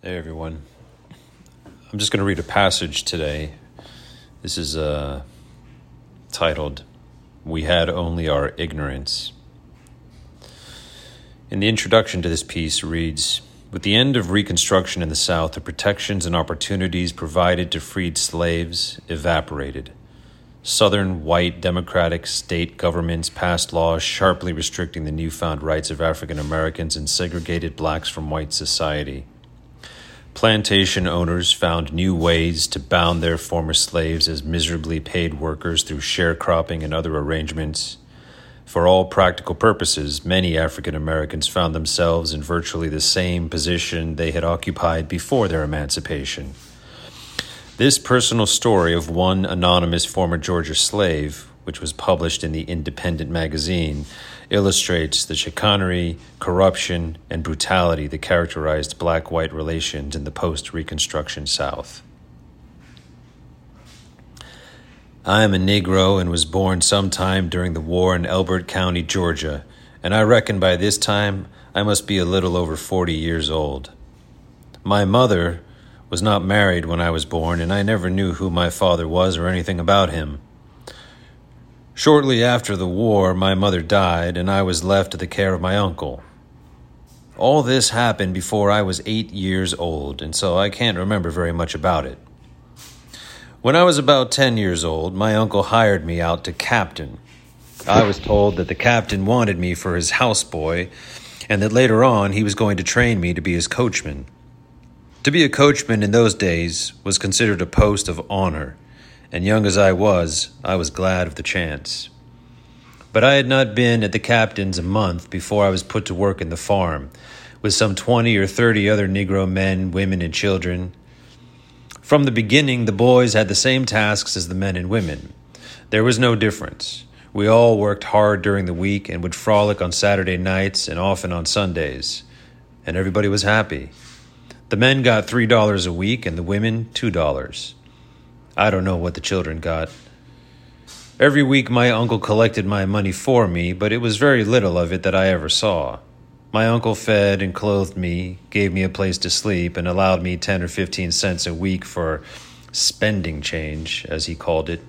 Hey everyone. I'm just going to read a passage today. This is uh, titled, We Had Only Our Ignorance. In the introduction to this piece reads With the end of Reconstruction in the South, the protections and opportunities provided to freed slaves evaporated. Southern white democratic state governments passed laws sharply restricting the newfound rights of African Americans and segregated blacks from white society. Plantation owners found new ways to bound their former slaves as miserably paid workers through sharecropping and other arrangements. For all practical purposes, many African Americans found themselves in virtually the same position they had occupied before their emancipation. This personal story of one anonymous former Georgia slave, which was published in the Independent magazine, illustrates the chicanery, corruption, and brutality that characterized black white relations in the post Reconstruction South. I am a Negro and was born sometime during the war in Elbert County, Georgia, and I reckon by this time I must be a little over 40 years old. My mother was not married when I was born, and I never knew who my father was or anything about him. Shortly after the war, my mother died, and I was left to the care of my uncle. All this happened before I was eight years old, and so I can't remember very much about it. When I was about 10 years old, my uncle hired me out to captain. I was told that the captain wanted me for his houseboy, and that later on he was going to train me to be his coachman. To be a coachman in those days was considered a post of honor and young as I was, I was glad of the chance. But I had not been at the captain's a month before I was put to work in the farm, with some twenty or thirty other Negro men, women, and children. From the beginning, the boys had the same tasks as the men and women. There was no difference. We all worked hard during the week and would frolic on Saturday nights and often on Sundays. And everybody was happy. The men got $3 a week and the women $2. I don't know what the children got. Every week, my uncle collected my money for me, but it was very little of it that I ever saw. My uncle fed and clothed me, gave me a place to sleep, and allowed me 10 or 15 cents a week for spending change, as he called it.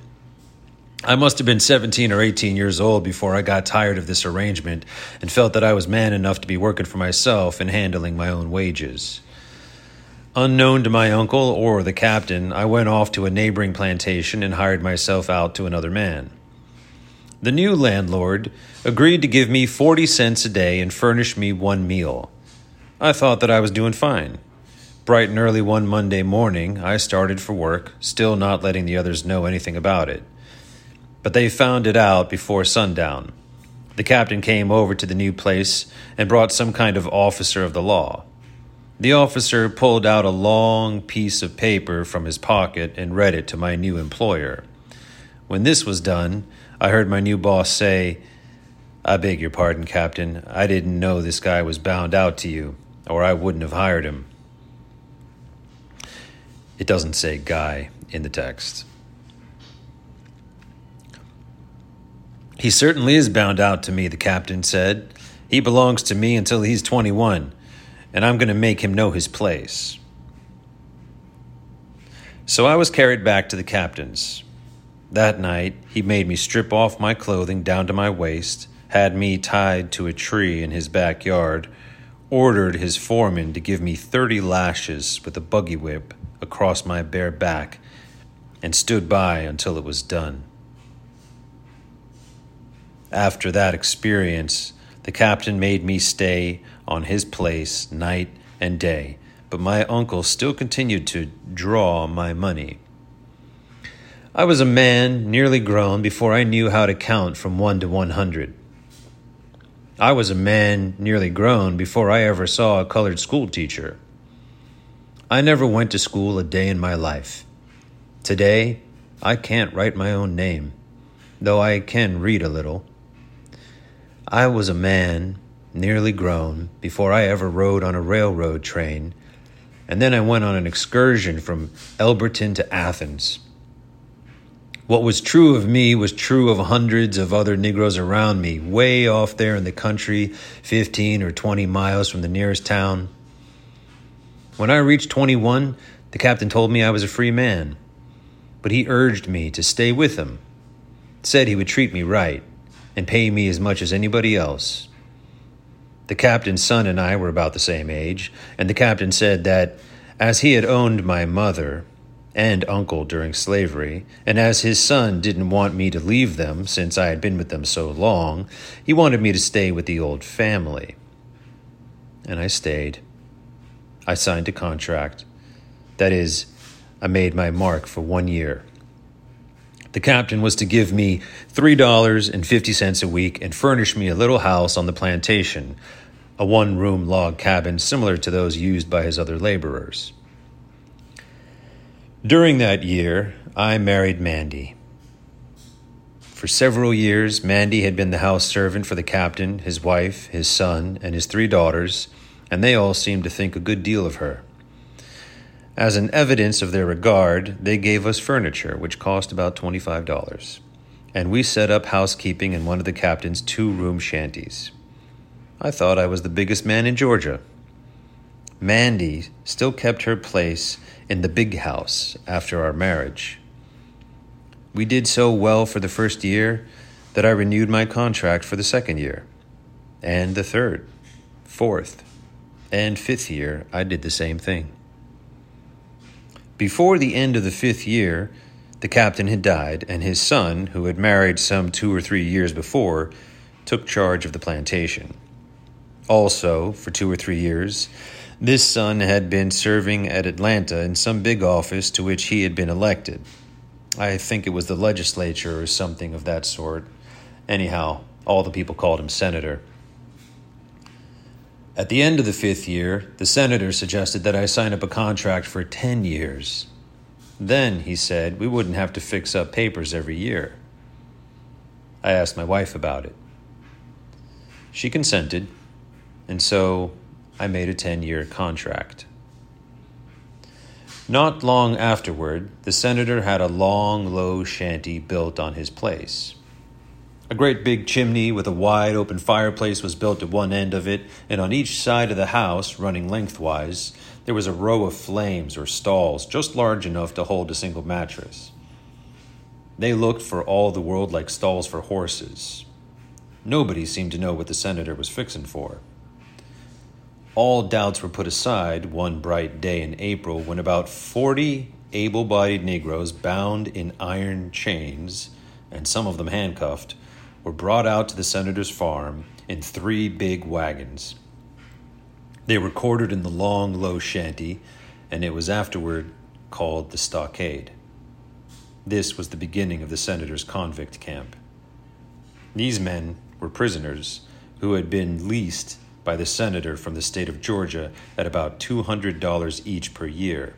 I must have been 17 or 18 years old before I got tired of this arrangement and felt that I was man enough to be working for myself and handling my own wages. Unknown to my uncle or the captain, I went off to a neighboring plantation and hired myself out to another man. The new landlord agreed to give me 40 cents a day and furnish me one meal. I thought that I was doing fine. Bright and early one Monday morning, I started for work, still not letting the others know anything about it. But they found it out before sundown. The captain came over to the new place and brought some kind of officer of the law. The officer pulled out a long piece of paper from his pocket and read it to my new employer. When this was done, I heard my new boss say, I beg your pardon, Captain. I didn't know this guy was bound out to you, or I wouldn't have hired him. It doesn't say guy in the text. He certainly is bound out to me, the captain said. He belongs to me until he's 21 and I'm going to make him know his place. So I was carried back to the captain's. That night, he made me strip off my clothing down to my waist, had me tied to a tree in his backyard, ordered his foreman to give me 30 lashes with a buggy whip across my bare back, and stood by until it was done. After that experience, the captain made me stay on his place night and day, but my uncle still continued to draw my money. I was a man nearly grown before I knew how to count from one to one hundred. I was a man nearly grown before I ever saw a colored school teacher. I never went to school a day in my life. Today, I can't write my own name, though I can read a little. I was a man nearly grown, before I ever rode on a railroad train, and then I went on an excursion from Elberton to Athens. What was true of me was true of hundreds of other Negroes around me, way off there in the country, 15 or 20 miles from the nearest town. When I reached 21, the captain told me I was a free man, but he urged me to stay with him, said he would treat me right and pay me as much as anybody else. The captain's son and I were about the same age, and the captain said that as he had owned my mother and uncle during slavery, and as his son didn't want me to leave them since I had been with them so long, he wanted me to stay with the old family. And I stayed. I signed a contract. That is, I made my mark for one year. The captain was to give me $3.50 a week and furnish me a little house on the plantation, a one room log cabin similar to those used by his other laborers. During that year, I married Mandy. For several years, Mandy had been the house servant for the captain, his wife, his son, and his three daughters, and they all seemed to think a good deal of her. As an evidence of their regard, they gave us furniture, which cost about $25, and we set up housekeeping in one of the captain's two room shanties. I thought I was the biggest man in Georgia. Mandy still kept her place in the big house after our marriage. We did so well for the first year that I renewed my contract for the second year, and the third, fourth, and fifth year, I did the same thing. Before the end of the fifth year, the captain had died, and his son, who had married some two or three years before, took charge of the plantation. Also, for two or three years, this son had been serving at Atlanta in some big office to which he had been elected. I think it was the legislature or something of that sort. Anyhow, all the people called him senator. At the end of the fifth year, the senator suggested that I sign up a contract for 10 years. Then, he said, we wouldn't have to fix up papers every year. I asked my wife about it. She consented, and so I made a 10 year contract. Not long afterward, the senator had a long, low shanty built on his place. A great big chimney with a wide open fireplace was built at one end of it, and on each side of the house, running lengthwise, there was a row of flames or stalls just large enough to hold a single mattress. They looked for all the world like stalls for horses. Nobody seemed to know what the senator was fixing for. All doubts were put aside one bright day in April when about 40 able bodied Negroes bound in iron chains, and some of them handcuffed, were brought out to the senator's farm in three big wagons. They were quartered in the long, low shanty, and it was afterward called the stockade. This was the beginning of the senator's convict camp. These men were prisoners who had been leased by the senator from the state of Georgia at about $200 each per year,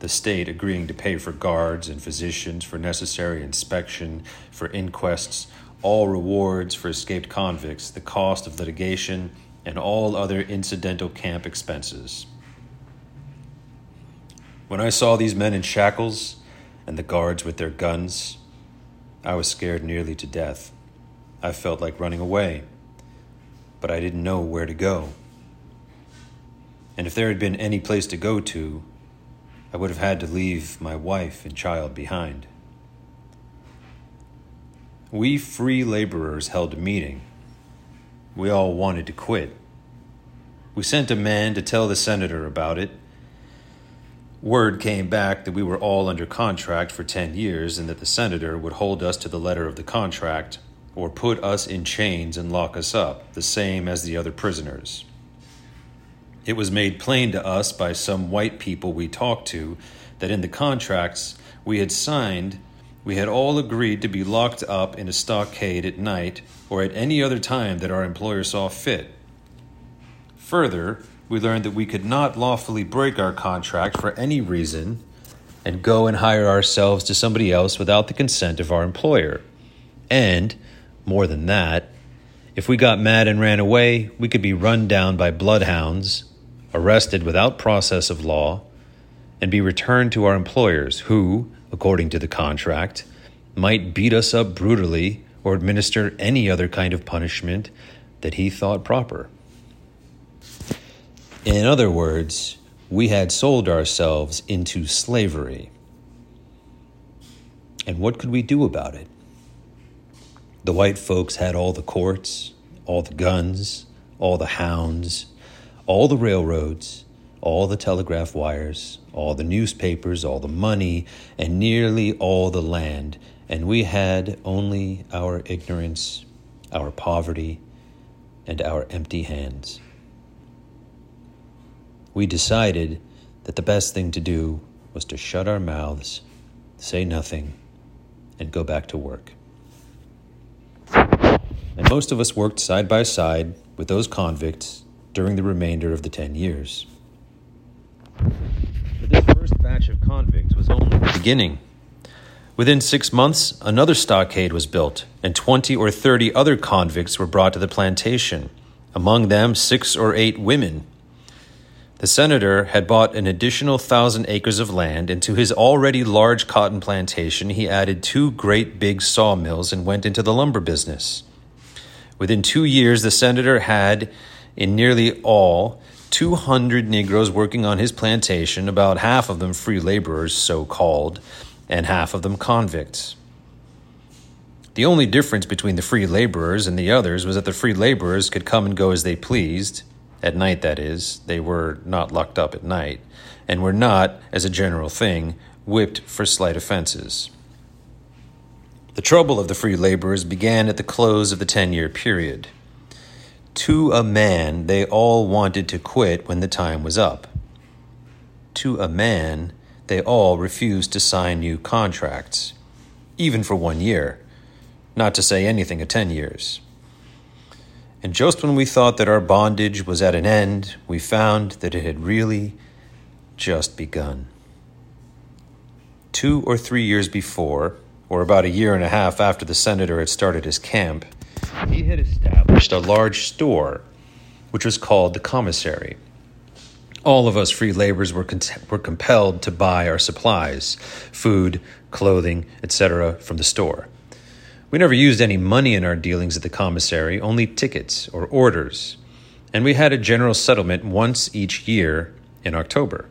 the state agreeing to pay for guards and physicians for necessary inspection, for inquests, all rewards for escaped convicts, the cost of litigation, and all other incidental camp expenses. When I saw these men in shackles and the guards with their guns, I was scared nearly to death. I felt like running away, but I didn't know where to go. And if there had been any place to go to, I would have had to leave my wife and child behind. We free laborers held a meeting. We all wanted to quit. We sent a man to tell the senator about it. Word came back that we were all under contract for 10 years and that the senator would hold us to the letter of the contract or put us in chains and lock us up, the same as the other prisoners. It was made plain to us by some white people we talked to that in the contracts we had signed we had all agreed to be locked up in a stockade at night or at any other time that our employer saw fit. Further, we learned that we could not lawfully break our contract for any reason and go and hire ourselves to somebody else without the consent of our employer. And, more than that, if we got mad and ran away, we could be run down by bloodhounds, arrested without process of law, and be returned to our employers, who, according to the contract, might beat us up brutally or administer any other kind of punishment that he thought proper. In other words, we had sold ourselves into slavery. And what could we do about it? The white folks had all the courts, all the guns, all the hounds, all the railroads, all the telegraph wires, all the newspapers, all the money, and nearly all the land, and we had only our ignorance, our poverty, and our empty hands. We decided that the best thing to do was to shut our mouths, say nothing, and go back to work. And most of us worked side by side with those convicts during the remainder of the 10 years. But this first batch of convicts was only the beginning. Within six months, another stockade was built, and 20 or 30 other convicts were brought to the plantation, among them six or eight women. The senator had bought an additional thousand acres of land, and to his already large cotton plantation, he added two great big sawmills and went into the lumber business. Within two years, the senator had, in nearly all, 200 Negroes working on his plantation, about half of them free laborers, so called, and half of them convicts. The only difference between the free laborers and the others was that the free laborers could come and go as they pleased, at night, that is. They were not locked up at night, and were not, as a general thing, whipped for slight offenses. The trouble of the free laborers began at the close of the ten year period. To a man, they all wanted to quit when the time was up. To a man, they all refused to sign new contracts, even for one year, not to say anything of ten years. And just when we thought that our bondage was at an end, we found that it had really just begun. Two or three years before, or about a year and a half after the senator had started his camp, he had established a large store, which was called the commissary. All of us free laborers were, con- were compelled to buy our supplies, food, clothing, etc., from the store. We never used any money in our dealings at the commissary, only tickets or orders, and we had a general settlement once each year in October.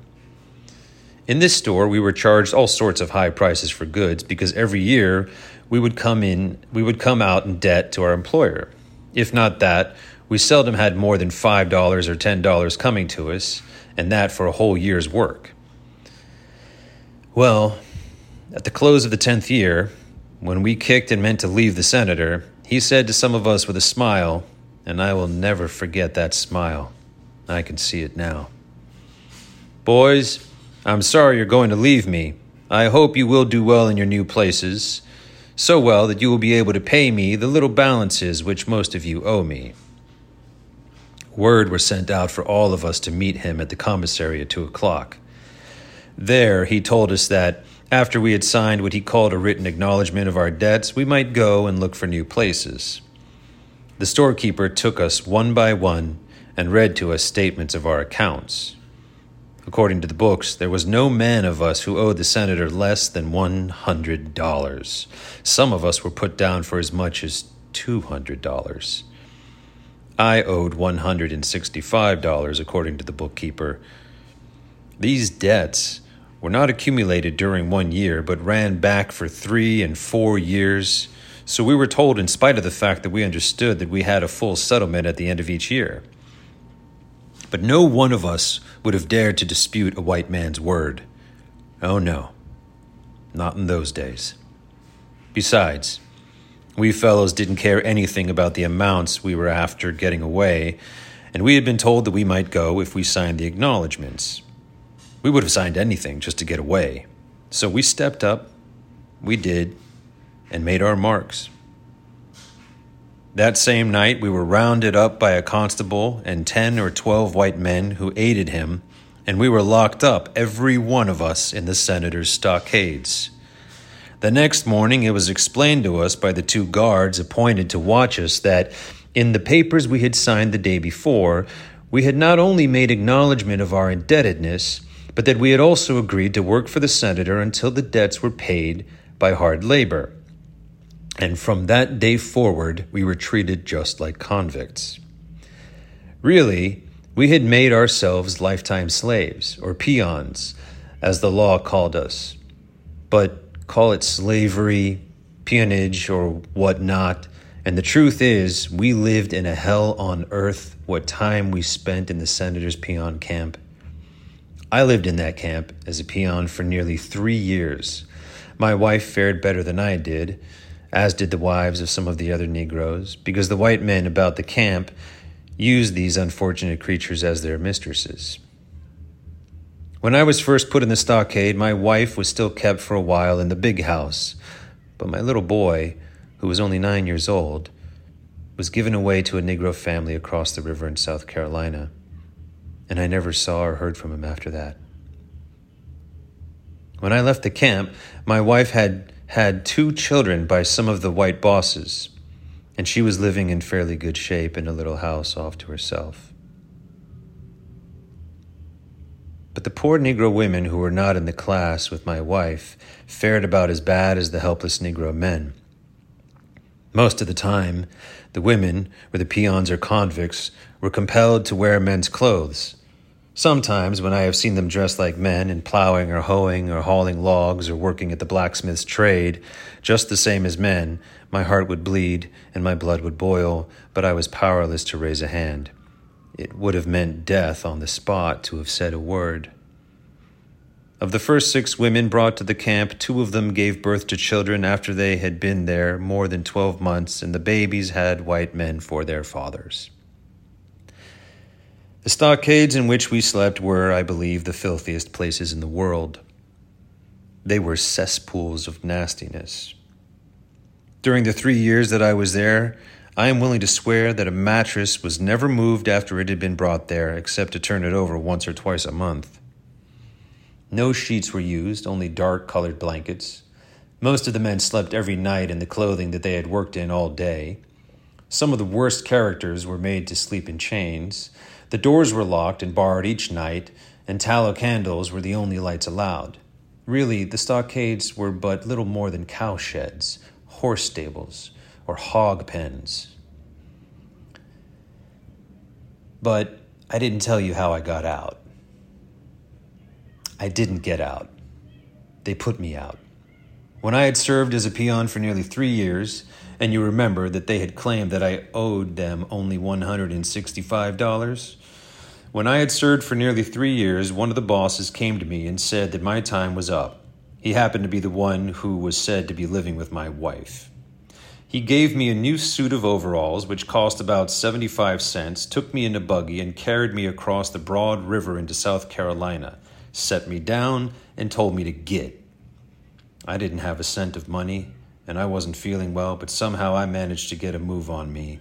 In this store, we were charged all sorts of high prices for goods because every year we would come in, we would come out in debt to our employer. If not that, we seldom had more than $5 or $10 coming to us, and that for a whole year's work. Well, at the close of the 10th year, when we kicked and meant to leave the senator, he said to some of us with a smile, and I will never forget that smile. I can see it now. Boys, I'm sorry you're going to leave me. I hope you will do well in your new places, so well that you will be able to pay me the little balances which most of you owe me. Word was sent out for all of us to meet him at the commissary at two o'clock. There, he told us that after we had signed what he called a written acknowledgement of our debts, we might go and look for new places. The storekeeper took us one by one and read to us statements of our accounts. According to the books, there was no man of us who owed the senator less than $100. Some of us were put down for as much as $200. I owed $165, according to the bookkeeper. These debts were not accumulated during one year, but ran back for three and four years. So we were told, in spite of the fact that we understood that we had a full settlement at the end of each year. But no one of us would have dared to dispute a white man's word. Oh no, not in those days. Besides, we fellows didn't care anything about the amounts we were after getting away, and we had been told that we might go if we signed the acknowledgments. We would have signed anything just to get away. So we stepped up, we did, and made our marks. That same night, we were rounded up by a constable and 10 or 12 white men who aided him, and we were locked up, every one of us, in the senator's stockades. The next morning, it was explained to us by the two guards appointed to watch us that in the papers we had signed the day before, we had not only made acknowledgement of our indebtedness, but that we had also agreed to work for the senator until the debts were paid by hard labor and from that day forward, we were treated just like convicts. Really, We had made ourselves lifetime slaves, or peons, as the law called us. But call it slavery, peonage, or what not, and the truth is, we lived in a hell on earth what time we spent in the senator's peon camp. I lived in that camp as a peon for nearly three years. My wife fared better than I did, as did the wives of some of the other Negroes, because the white men about the camp used these unfortunate creatures as their mistresses. When I was first put in the stockade, my wife was still kept for a while in the big house, but my little boy, who was only nine years old, was given away to a Negro family across the river in South Carolina, and I never saw or heard from him after that. When I left the camp, my wife had had two children by some of the white bosses, and she was living in fairly good shape in a little house off to herself. But the poor Negro women who were not in the class with my wife fared about as bad as the helpless Negro men. Most of the time, the women, whether peons or convicts, were compelled to wear men's clothes. Sometimes, when I have seen them dressed like men and plowing or hoeing or hauling logs or working at the blacksmith's trade, just the same as men, my heart would bleed and my blood would boil, but I was powerless to raise a hand. It would have meant death on the spot to have said a word. Of the first six women brought to the camp, two of them gave birth to children after they had been there more than 12 months, and the babies had white men for their fathers. The stockades in which we slept were, I believe, the filthiest places in the world. They were cesspools of nastiness. During the three years that I was there, I am willing to swear that a mattress was never moved after it had been brought there, except to turn it over once or twice a month. No sheets were used, only dark colored blankets. Most of the men slept every night in the clothing that they had worked in all day. Some of the worst characters were made to sleep in chains. The doors were locked and barred each night, and tallow candles were the only lights allowed. Really, the stockades were but little more than cow sheds, horse stables, or hog pens. But I didn't tell you how I got out. I didn't get out. They put me out. When I had served as a peon for nearly three years, and you remember that they had claimed that I owed them only $165, when I had served for nearly three years, one of the bosses came to me and said that my time was up. He happened to be the one who was said to be living with my wife. He gave me a new suit of overalls, which cost about 75 cents, took me in a buggy, and carried me across the broad river into South Carolina set me down, and told me to get. I didn't have a cent of money, and I wasn't feeling well, but somehow I managed to get a move on me.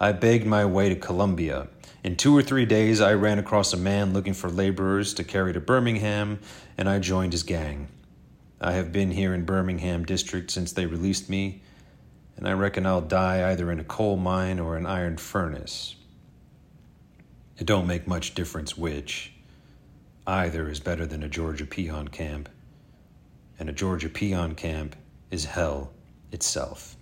I begged my way to Columbia. In two or three days, I ran across a man looking for laborers to carry to Birmingham, and I joined his gang. I have been here in Birmingham district since they released me, and I reckon I'll die either in a coal mine or an iron furnace. It don't make much difference which. Either is better than a Georgia peon camp, and a Georgia peon camp is hell itself.